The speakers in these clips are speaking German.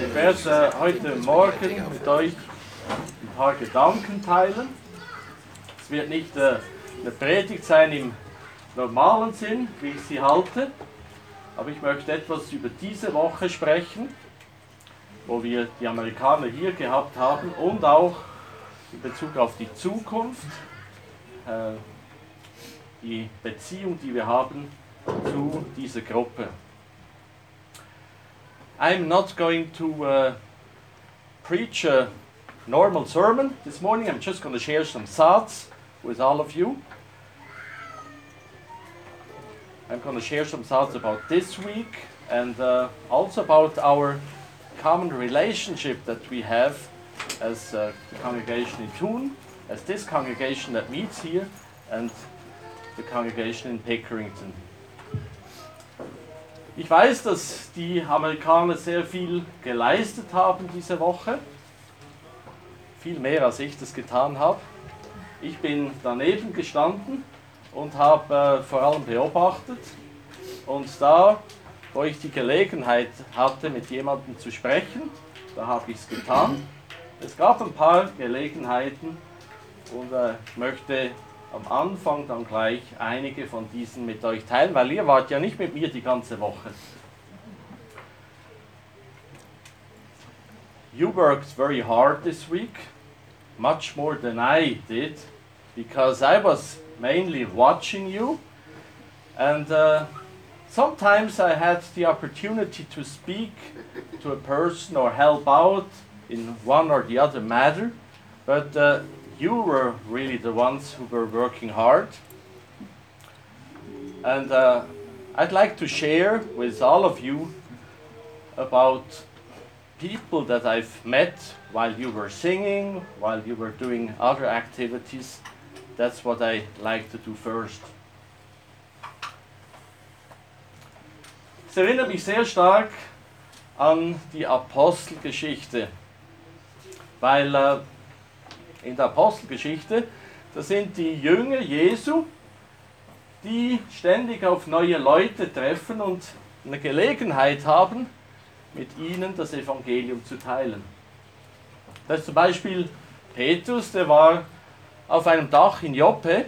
Ich werde äh, heute Morgen mit euch ein paar Gedanken teilen. Es wird nicht äh, eine Predigt sein im normalen Sinn, wie ich sie halte, aber ich möchte etwas über diese Woche sprechen, wo wir die Amerikaner hier gehabt haben und auch in Bezug auf die Zukunft, äh, die Beziehung, die wir haben zu dieser Gruppe. I'm not going to uh, preach a normal sermon this morning. I'm just going to share some thoughts with all of you. I'm going to share some thoughts about this week and uh, also about our common relationship that we have as uh, the congregation in Thun, as this congregation that meets here, and the congregation in Pickerington. Ich weiß, dass die Amerikaner sehr viel geleistet haben diese Woche. Viel mehr als ich das getan habe. Ich bin daneben gestanden und habe äh, vor allem beobachtet. Und da, wo ich die Gelegenheit hatte, mit jemandem zu sprechen, da habe ich es getan. Es gab ein paar Gelegenheiten und äh, möchte am Anfang dann gleich einige von diesen mit euch teilen, weil ihr wart ja nicht mit mir die ganze Woche. You worked very hard this week, much more than I did, because I was mainly watching you, and uh, sometimes I had the opportunity to speak to a person or help out in one or the other matter, but uh, you were really the ones who were working hard. And uh, I'd like to share with all of you about people that I've met while you were singing, while you were doing other activities. That's what I like to do first. Es erinnert mich sehr stark an die Apostelgeschichte, weil äh, in der Apostelgeschichte, das sind die Jünger Jesu, die ständig auf neue Leute treffen und eine Gelegenheit haben, mit ihnen das Evangelium zu teilen. Das ist zum Beispiel Petrus, der war auf einem Dach in Joppe,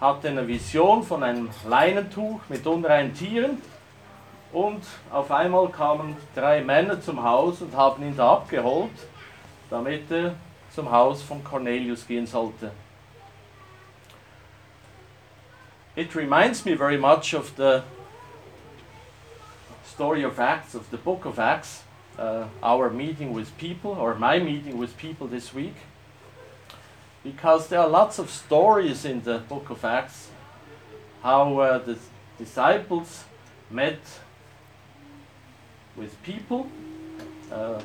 hatte eine Vision von einem Leinentuch mit unreinen Tieren und auf einmal kamen drei Männer zum Haus und haben ihn da abgeholt, damit er zum Haus von Cornelius gehen sollte. It reminds me very much of the story of Acts, of the book of Acts, uh, our meeting with people, or my meeting with people this week. Because there are lots of stories in the book of Acts how uh, the disciples met with people uh,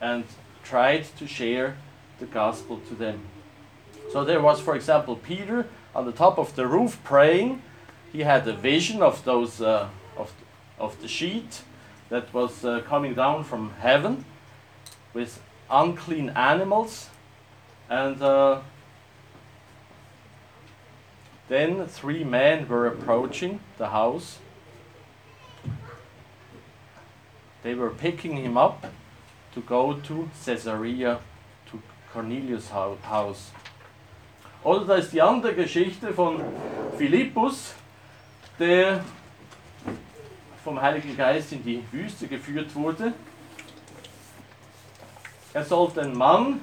and tried to share the gospel to them. So there was, for example, Peter on the top of the roof praying. He had a vision of those uh, of of the sheet that was uh, coming down from heaven with unclean animals, and uh, then three men were approaching the house. They were picking him up to go to Caesarea Cornelius Haus. Oder da ist die andere Geschichte von Philippus, der vom Heiligen Geist in die Wüste geführt wurde. Er sollte einen Mann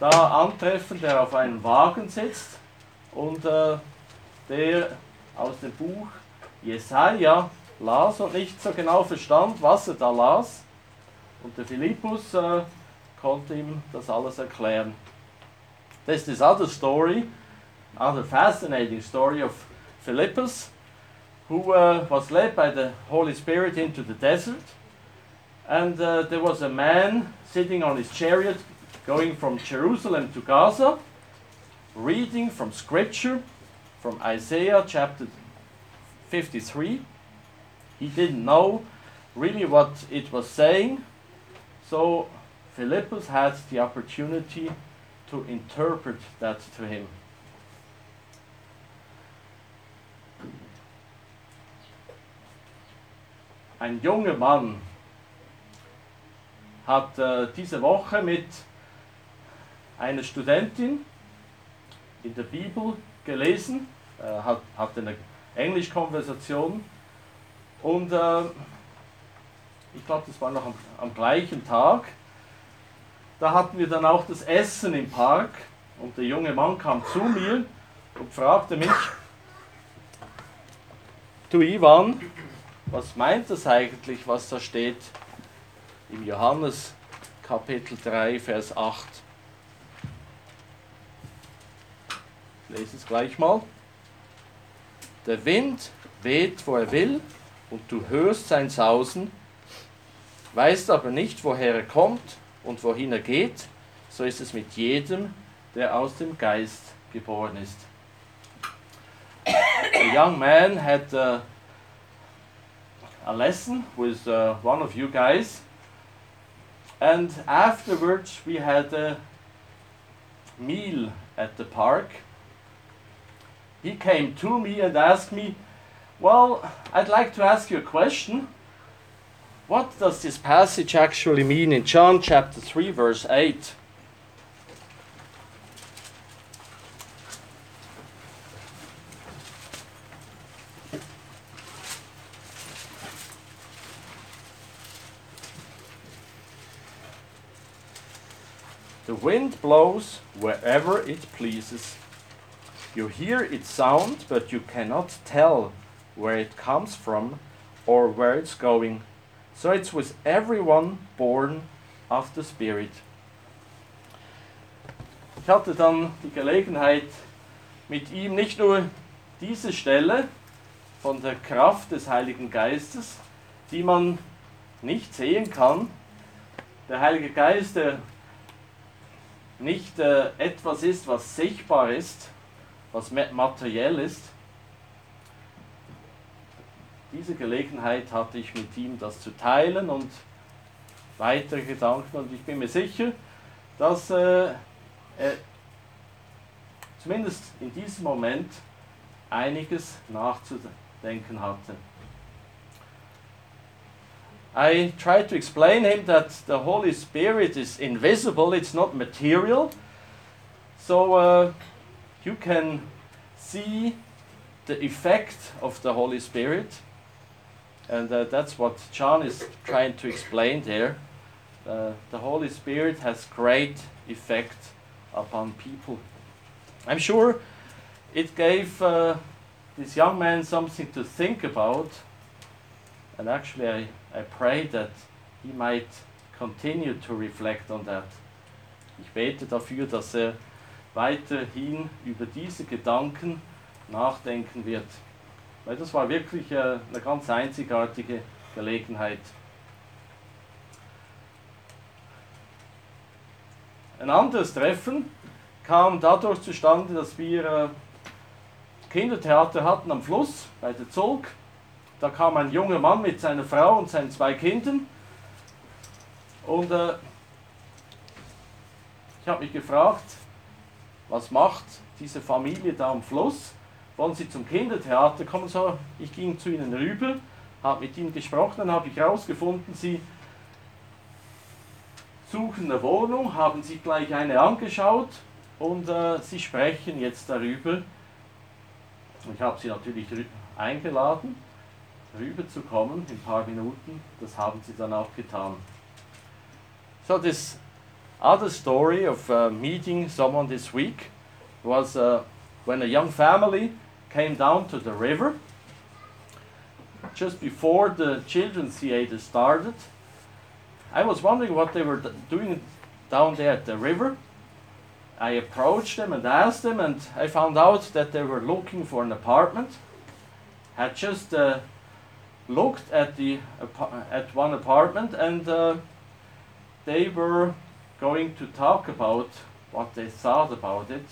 da antreffen, der auf einem Wagen sitzt und äh, der aus dem Buch Jesaja las und nicht so genau verstand, was er da las. Und der Philippus äh, konnte ihm das alles erklären. There's this other story, other fascinating story of Philippus, who uh, was led by the Holy Spirit into the desert. And uh, there was a man sitting on his chariot going from Jerusalem to Gaza, reading from Scripture, from Isaiah chapter 53. He didn't know really what it was saying, so Philippus had the opportunity to interpret that to him. ein junger Mann hat äh, diese Woche mit einer Studentin in der Bibel gelesen, äh, hat, hatte eine Englischkonversation und äh, ich glaube, das war noch am, am gleichen Tag. Da hatten wir dann auch das Essen im Park und der junge Mann kam zu mir und fragte mich, du Ivan, was meint das eigentlich, was da steht im Johannes Kapitel 3, Vers 8? Ich lese es gleich mal. Der Wind weht, wo er will, und du hörst sein Sausen, weißt aber nicht, woher er kommt und wohin er geht, so ist es mit jedem, der aus dem Geist geboren ist. A young man had uh, a lesson with uh, one of you guys, and afterwards we had a meal at the park. He came to me and asked me, Well, I'd like to ask you a question. What does this passage actually mean in John chapter 3, verse 8? The wind blows wherever it pleases. You hear its sound, but you cannot tell where it comes from or where it's going. So it's with everyone born of the Spirit. Ich hatte dann die Gelegenheit, mit ihm nicht nur diese Stelle von der Kraft des Heiligen Geistes, die man nicht sehen kann, der Heilige Geist, der nicht äh, etwas ist, was sichtbar ist, was materiell ist, diese Gelegenheit hatte ich mit ihm, das zu teilen und weitere Gedanken. Und ich bin mir sicher, dass äh, er zumindest in diesem Moment einiges nachzudenken hatte. I tried to explain him that the Holy Spirit is invisible, it's not material. So uh, you can see the effect of the Holy Spirit. And uh, that's what John is trying to explain there. Uh, the Holy Spirit has great effect upon people. I'm sure it gave uh, this young man something to think about. And actually, I, I pray that he might continue to reflect on that. Ich bete dafür, dass er weiterhin über diese Gedanken nachdenken wird. Weil das war wirklich äh, eine ganz einzigartige Gelegenheit. Ein anderes Treffen kam dadurch zustande, dass wir äh, Kindertheater hatten am Fluss bei der Zolk. Da kam ein junger Mann mit seiner Frau und seinen zwei Kindern. Und äh, ich habe mich gefragt, was macht diese Familie da am Fluss? Wollen Sie zum Kindertheater kommen? So, ich ging zu Ihnen rüber, habe mit Ihnen gesprochen, dann habe ich herausgefunden, Sie suchen eine Wohnung, haben sich gleich eine angeschaut und äh, Sie sprechen jetzt darüber. Ich habe Sie natürlich eingeladen, rüber zu kommen in ein paar Minuten. Das haben Sie dann auch getan. So this other story of uh, meeting someone this week was uh, when a young family came down to the river just before the children's theater started. I was wondering what they were doing down there at the river. I approached them and asked them, and I found out that they were looking for an apartment. Had just uh, looked at the at one apartment, and uh, they were going to talk about what they thought about it.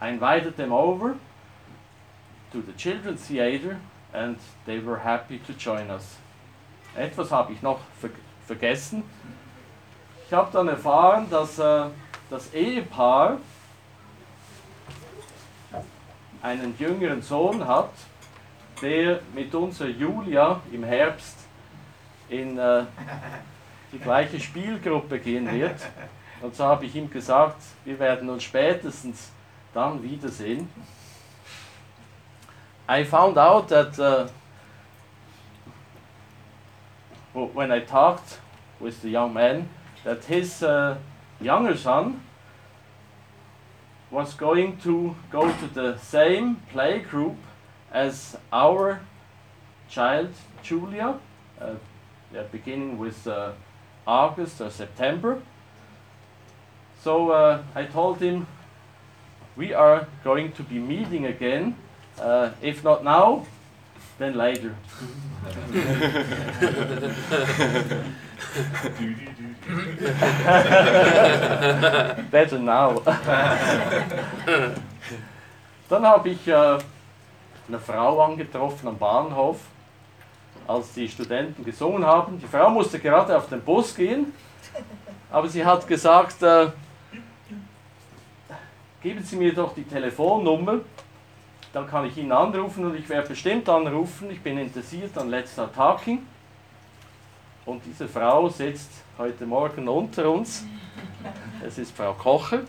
I invited them over to the Children's Theater and they were happy to join us. Etwas habe ich noch ver vergessen. Ich habe dann erfahren, dass äh, das Ehepaar einen jüngeren Sohn hat, der mit unserer Julia im Herbst in äh, die gleiche Spielgruppe gehen wird. Und so habe ich ihm gesagt, wir werden uns spätestens dann wiedersehen. I found out that uh, when I talked with the young man, that his uh, younger son was going to go to the same play group as our child Julia. Uh, they're beginning with uh, August or September. So uh, I told him we are going to be meeting again, uh, if not now, then later. Better now. Dann habe ich äh, eine Frau angetroffen am Bahnhof, als die Studenten gesungen haben. Die Frau musste gerade auf den Bus gehen, aber sie hat gesagt, äh, geben Sie mir doch die Telefonnummer, dann kann ich Ihnen anrufen und ich werde bestimmt anrufen. Ich bin interessiert an Let's Start Talking. Und diese Frau sitzt heute Morgen unter uns. Es ist Frau Kocher.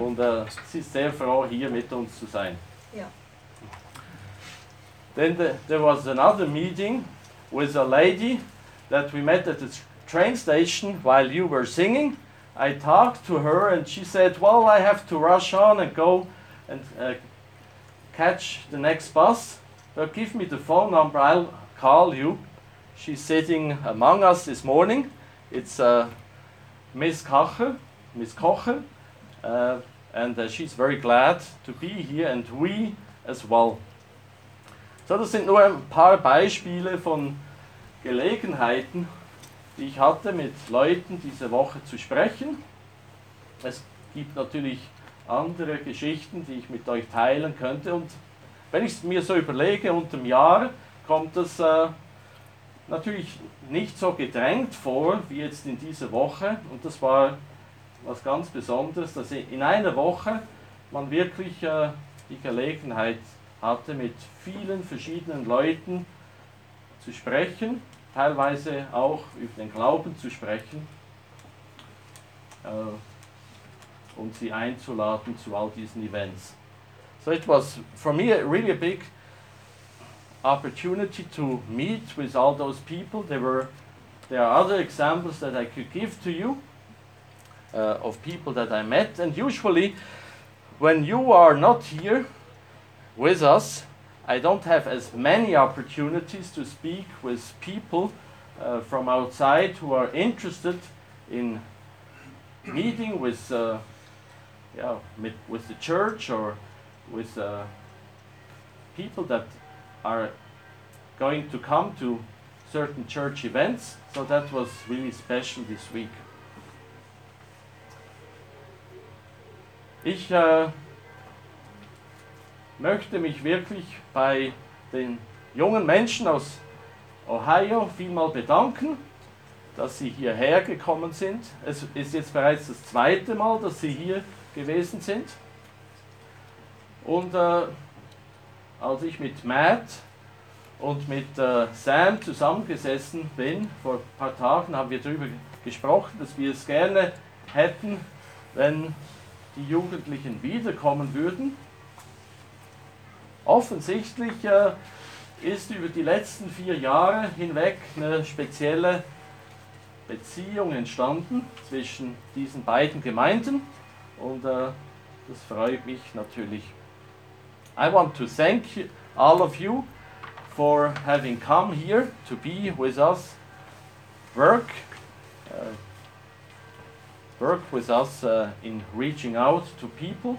Und äh, sie ist sehr froh, hier mit uns zu sein. Ja. Then the, there was another meeting with a lady that we met at the train station while you were singing. I talked to her and she said, Well, I have to rush on and go and uh, catch the next bus. But give me the phone number, I'll call you. She's sitting among us this morning. It's uh, Miss Kocher, Miss Kocher, uh, and uh, she's very glad to be here and we as well. So, das sind nur ein paar Beispiele von Gelegenheiten, die ich hatte, mit Leuten diese Woche zu sprechen. Es gibt natürlich andere Geschichten, die ich mit euch teilen könnte. Und wenn ich es mir so überlege, unter dem Jahr kommt es äh, natürlich nicht so gedrängt vor wie jetzt in dieser Woche. Und das war was ganz Besonderes, dass in einer Woche man wirklich äh, die Gelegenheit hatte, mit vielen verschiedenen Leuten zu sprechen, teilweise auch über den Glauben zu sprechen äh, und sie einzuladen zu all diesen Events. So it was for me really a big opportunity to meet with all those people. There were there are other examples that I could give to you uh, of people that I met, and usually when you are not here with us, I don't have as many opportunities to speak with people uh, from outside who are interested in meeting with, uh, yeah, with, the church or with uh, people that are going to come to certain church events. So that was really special this week. Ich äh, möchte mich wirklich bei den jungen Menschen aus Ohio vielmal bedanken, dass sie hierher gekommen sind. Es ist jetzt bereits das zweite Mal, dass sie hier gewesen sind. Und äh, als ich mit Matt und mit äh, Sam zusammengesessen bin, vor ein paar Tagen haben wir darüber gesprochen, dass wir es gerne hätten, wenn die Jugendlichen wiederkommen würden. Offensichtlich äh, ist über die letzten vier Jahre hinweg eine spezielle Beziehung entstanden zwischen diesen beiden Gemeinden und äh, das freut mich natürlich. I want to thank all of you for having come here to be with us, work, uh, work with us uh, in reaching out to people.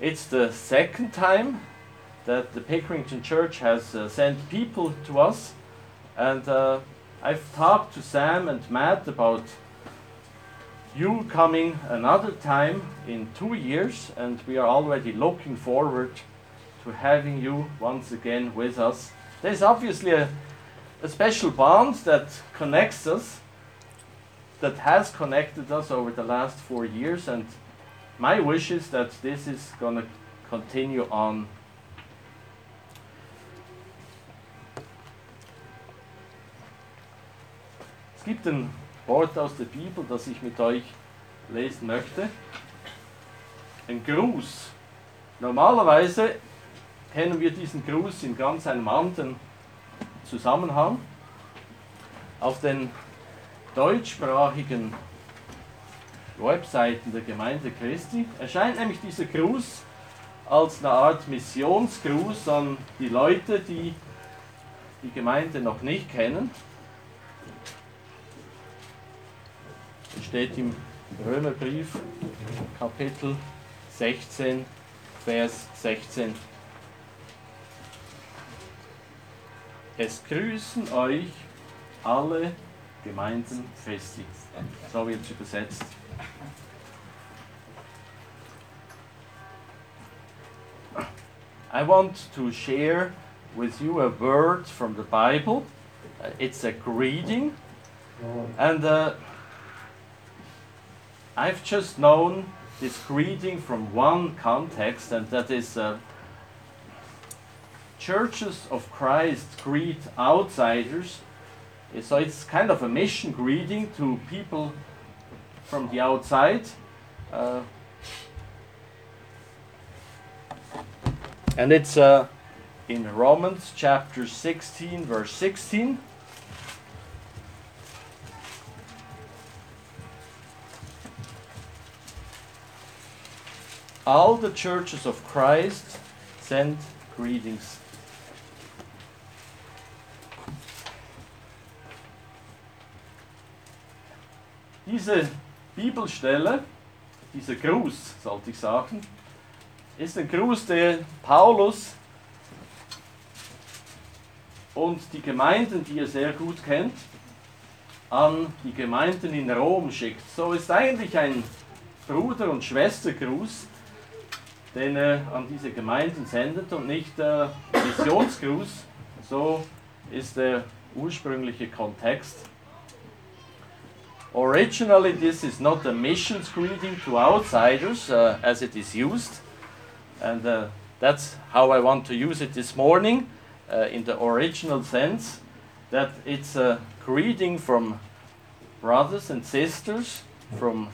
It's the second time that the Pickerington Church has uh, sent people to us, and uh, I've talked to Sam and Matt about you coming another time in two years, and we are already looking forward to having you once again with us. There's obviously a, a special bond that connects us, that has connected us over the last four years, and my wish is that this is going to continue on. Es gibt ein Wort aus der Bibel, das ich mit euch lesen möchte. Ein Gruß. Normalerweise kennen wir diesen Gruß in ganz einem anderen Zusammenhang. Auf den deutschsprachigen Webseiten der Gemeinde Christi erscheint nämlich dieser Gruß als eine Art Missionsgruß an die Leute, die die Gemeinde noch nicht kennen. Steht im Römerbrief Kapitel 16, Vers 16. Es grüßen euch alle Gemeinden Christi. So wird es übersetzt. I want to share with you a word from the Bible. Uh, it's a greeting. And uh, I've just known this greeting from one context, and that is uh, churches of Christ greet outsiders. So it's kind of a mission greeting to people from the outside. Uh, and it's uh, in Romans chapter 16, verse 16. All the churches of Christ send greetings. Diese Bibelstelle, dieser Gruß, sollte ich sagen, ist ein Gruß, den Paulus und die Gemeinden, die er sehr gut kennt, an die Gemeinden in Rom schickt. So ist eigentlich ein Bruder- und Schwestergruß, den er an diese Gemeinden sendet und nicht der Missionsgruß. So ist der ursprüngliche Kontext. Originally, this is not a missions greeting to outsiders uh, as it is used, and uh, that's how I want to use it this morning uh, in the original sense that it's a greeting from brothers and sisters from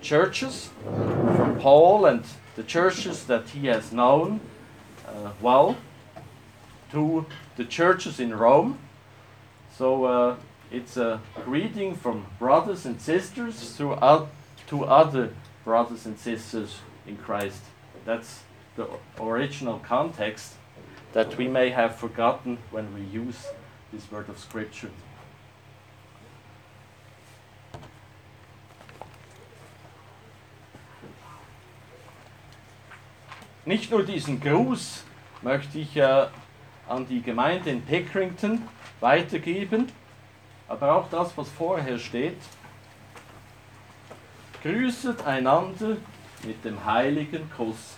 churches, from Paul and the churches that he has known uh, well, to the churches in Rome. So uh, it's a greeting from brothers and sisters to, other brothers and sisters in Christ. That's the original context that we may have forgotten when we use this word of Scripture. Nicht nur diesen Gruß möchte ich äh, an die Gemeinde in Pickerington weitergeben, aber auch das, was vorher steht. Grüßet einander mit dem heiligen Kuss.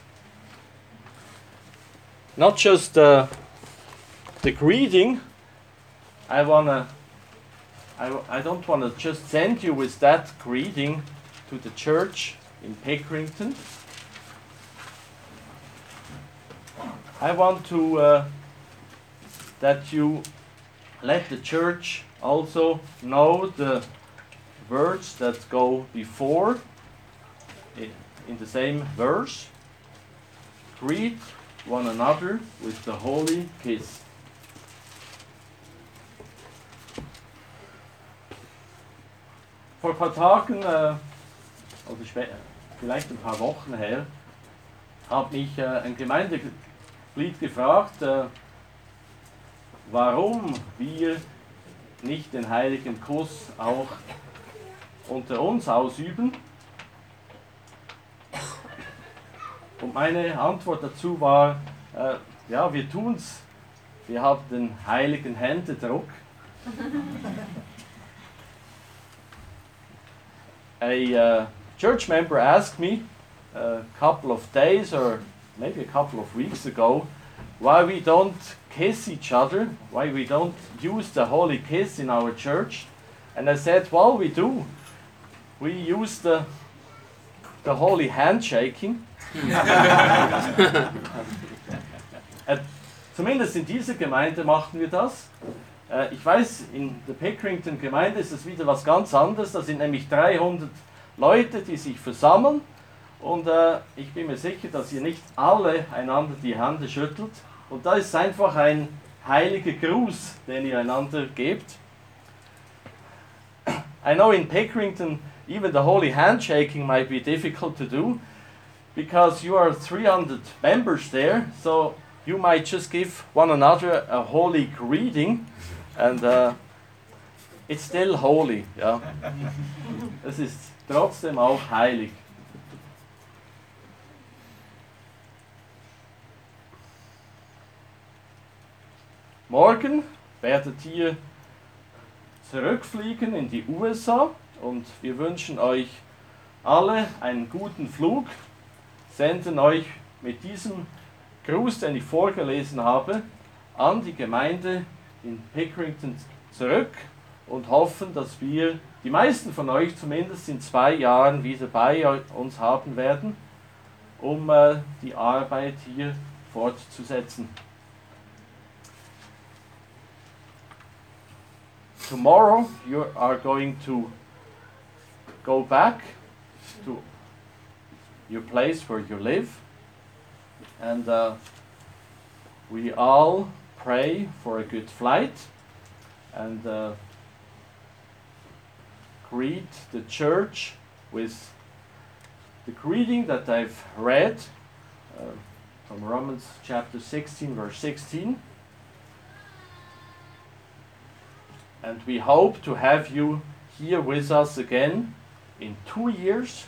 Not just uh, the greeting, I wanna, I, I don't wanna just send you with that greeting to the church in Pickerington. I want to uh, that you let the church also know the words that go before in the same verse. Greet one another with the holy kiss. Vor ein paar Tagen, äh, spä- vielleicht ein paar Wochen her, hat mich äh, ein Gemeindeglied gefragt, äh, warum wir nicht den heiligen Kuss auch unter uns ausüben. Und meine Antwort dazu war, äh, ja, wir tun's. Wir haben den heiligen Händedruck. A uh, church member asked me a couple of days or maybe a couple of weeks ago why we don't kiss each other, why we don't use the holy kiss in our church. And I said, well, we do. We use the the holy handshaking. äh, zumindest in dieser Gemeinde machen wir das. Äh, ich weiß, in der Pickerington Gemeinde ist es wieder was ganz anderes. Da sind nämlich 300 Leute, die sich versammeln. Und äh, ich bin mir sicher, dass ihr nicht alle einander die Hände schüttelt. Und da ist einfach ein heiliger Gruß, den ihr einander gebt. I know in Pickerington, even the holy handshaking might be difficult to do because you are 300 members there, so you might just give one another a holy greeting and uh, it's still holy. Ja. Es ist trotzdem auch heilig. Morgen werdet ihr zurückfliegen in die USA und wir wünschen euch alle einen guten Flug, senden euch mit diesem Gruß, den ich vorgelesen habe, an die Gemeinde in Pickerington zurück und hoffen, dass wir, die meisten von euch zumindest in zwei Jahren wieder bei uns haben werden, um äh, die Arbeit hier fortzusetzen. Tomorrow you are going to go back to your place where you live. And uh, we all pray for a good flight and uh, greet the church with the greeting that I've read uh, from Romans chapter 16 verse 16 and we hope to have you here with us again in two years.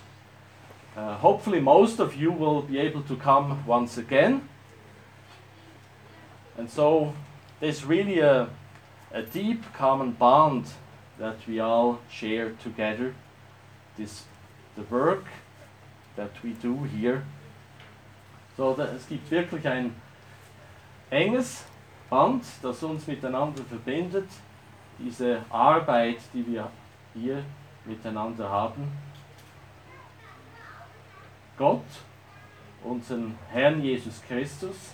Uh, hopefully, most of you will be able to come once again. And so, there's really a, a deep common bond that we all share together. This, the work that we do here. So, da, es gibt wirklich ein enges Band, das uns miteinander verbindet. Diese Arbeit, die wir hier miteinander haben. Gott, unseren Herrn Jesus Christus,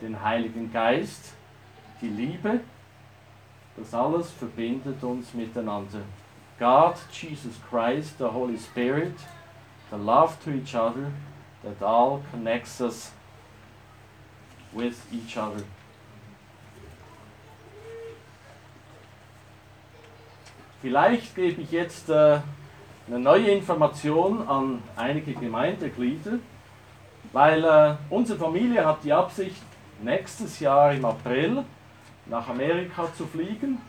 den Heiligen Geist, die Liebe, das alles verbindet uns miteinander. God, Jesus Christ, the Holy Spirit, the love to each other, that all connects us with each other. Vielleicht gebe ich jetzt äh, eine neue Information an einige Gemeindeglieder, weil äh, unsere Familie hat die Absicht, nächstes Jahr im April nach Amerika zu fliegen.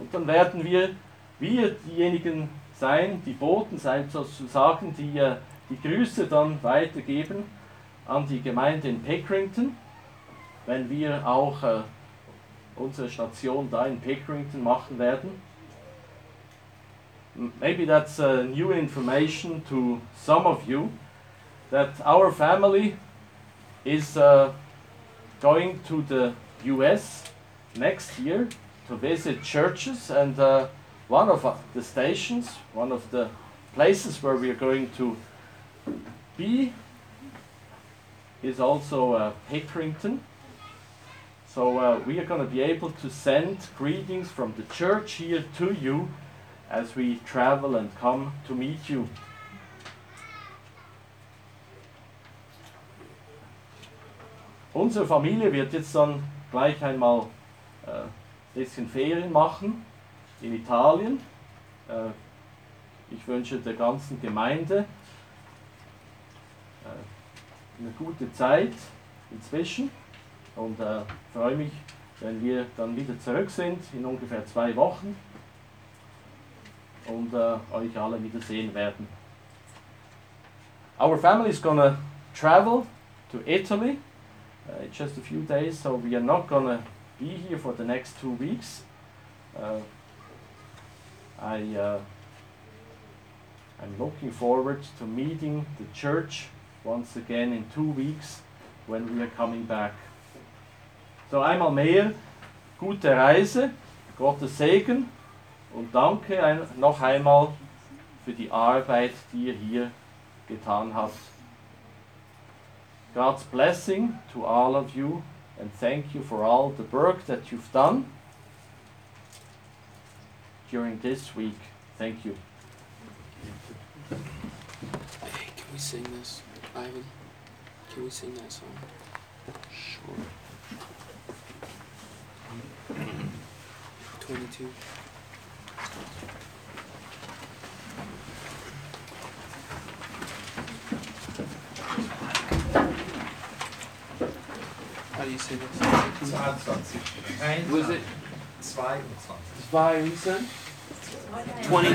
Und dann werden wir, wir diejenigen sein, die Boten sein sozusagen, die äh, die Grüße dann weitergeben an die Gemeinde in Pickerington, wenn wir auch äh, unsere Station da in Pickerington machen werden maybe that's uh, new information to some of you that our family is uh, going to the US next year to visit churches and uh, one of uh, the stations, one of the places where we are going to be is also Pickerington. So uh, we are going to be able to send greetings from the church here to you as we travel and come to meet you. Unsere Familie wird jetzt dann gleich einmal ein äh, bisschen Ferien machen in Italien. Äh, ich wünsche der ganzen Gemeinde äh, eine gute Zeit inzwischen und äh, freue mich, wenn wir dann wieder zurück sind in ungefähr zwei Wochen und äh, euch alle wiedersehen werden. Our family is gonna travel to Italy uh, in just a few days, so we are not gonna be here for the next two weeks. Uh, I uh, I'm looking forward to meeting the church once again in two weeks when we are coming back. So einmal mehr, gute Reise, Gottes Segen und danke ein, noch einmal für die Arbeit, die ihr hier getan habt. God's blessing to all of you and thank you for all the work that you've done during this week. Thank you. Hey, can we sing this, Ivan? Can we sing that song? Sure. Twenty-two. How do you say this? 22. Nein, Was it 22. by we said? Twenty.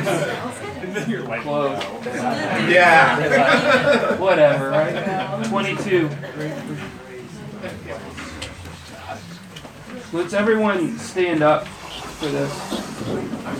Close. Yeah. Whatever, right? Twenty-two. Let's everyone stand up for this.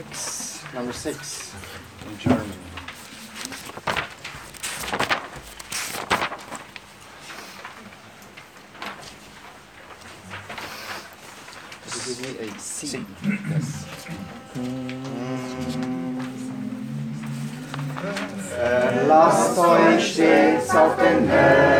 six, number six, in Germany. This is a C. C. Yes. Lasst euch stets auf den Welt.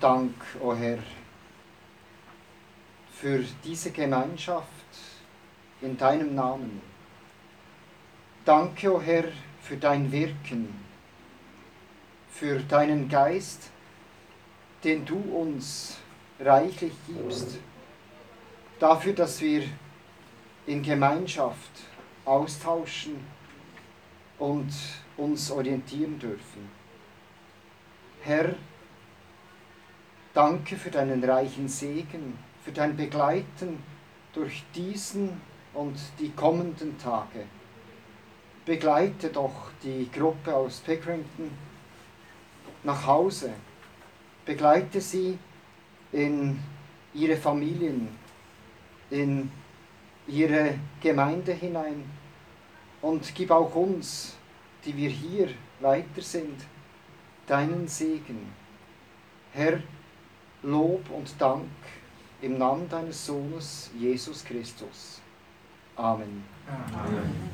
Dank, o oh Herr, für diese Gemeinschaft in deinem Namen. Danke, o oh Herr, für dein Wirken, für deinen Geist, den du uns reichlich gibst, dafür, dass wir in Gemeinschaft austauschen und uns orientieren dürfen. Herr, danke für deinen reichen Segen, für dein Begleiten durch diesen und die kommenden Tage. Begleite doch die Gruppe aus Pickerington nach Hause. Begleite sie in ihre Familien, in ihre Gemeinde hinein und gib auch uns, die wir hier weiter sind, deinen Segen. Herr, Lob und Dank im Namen deines Sohnes Jesus Christus. Amen. Amen.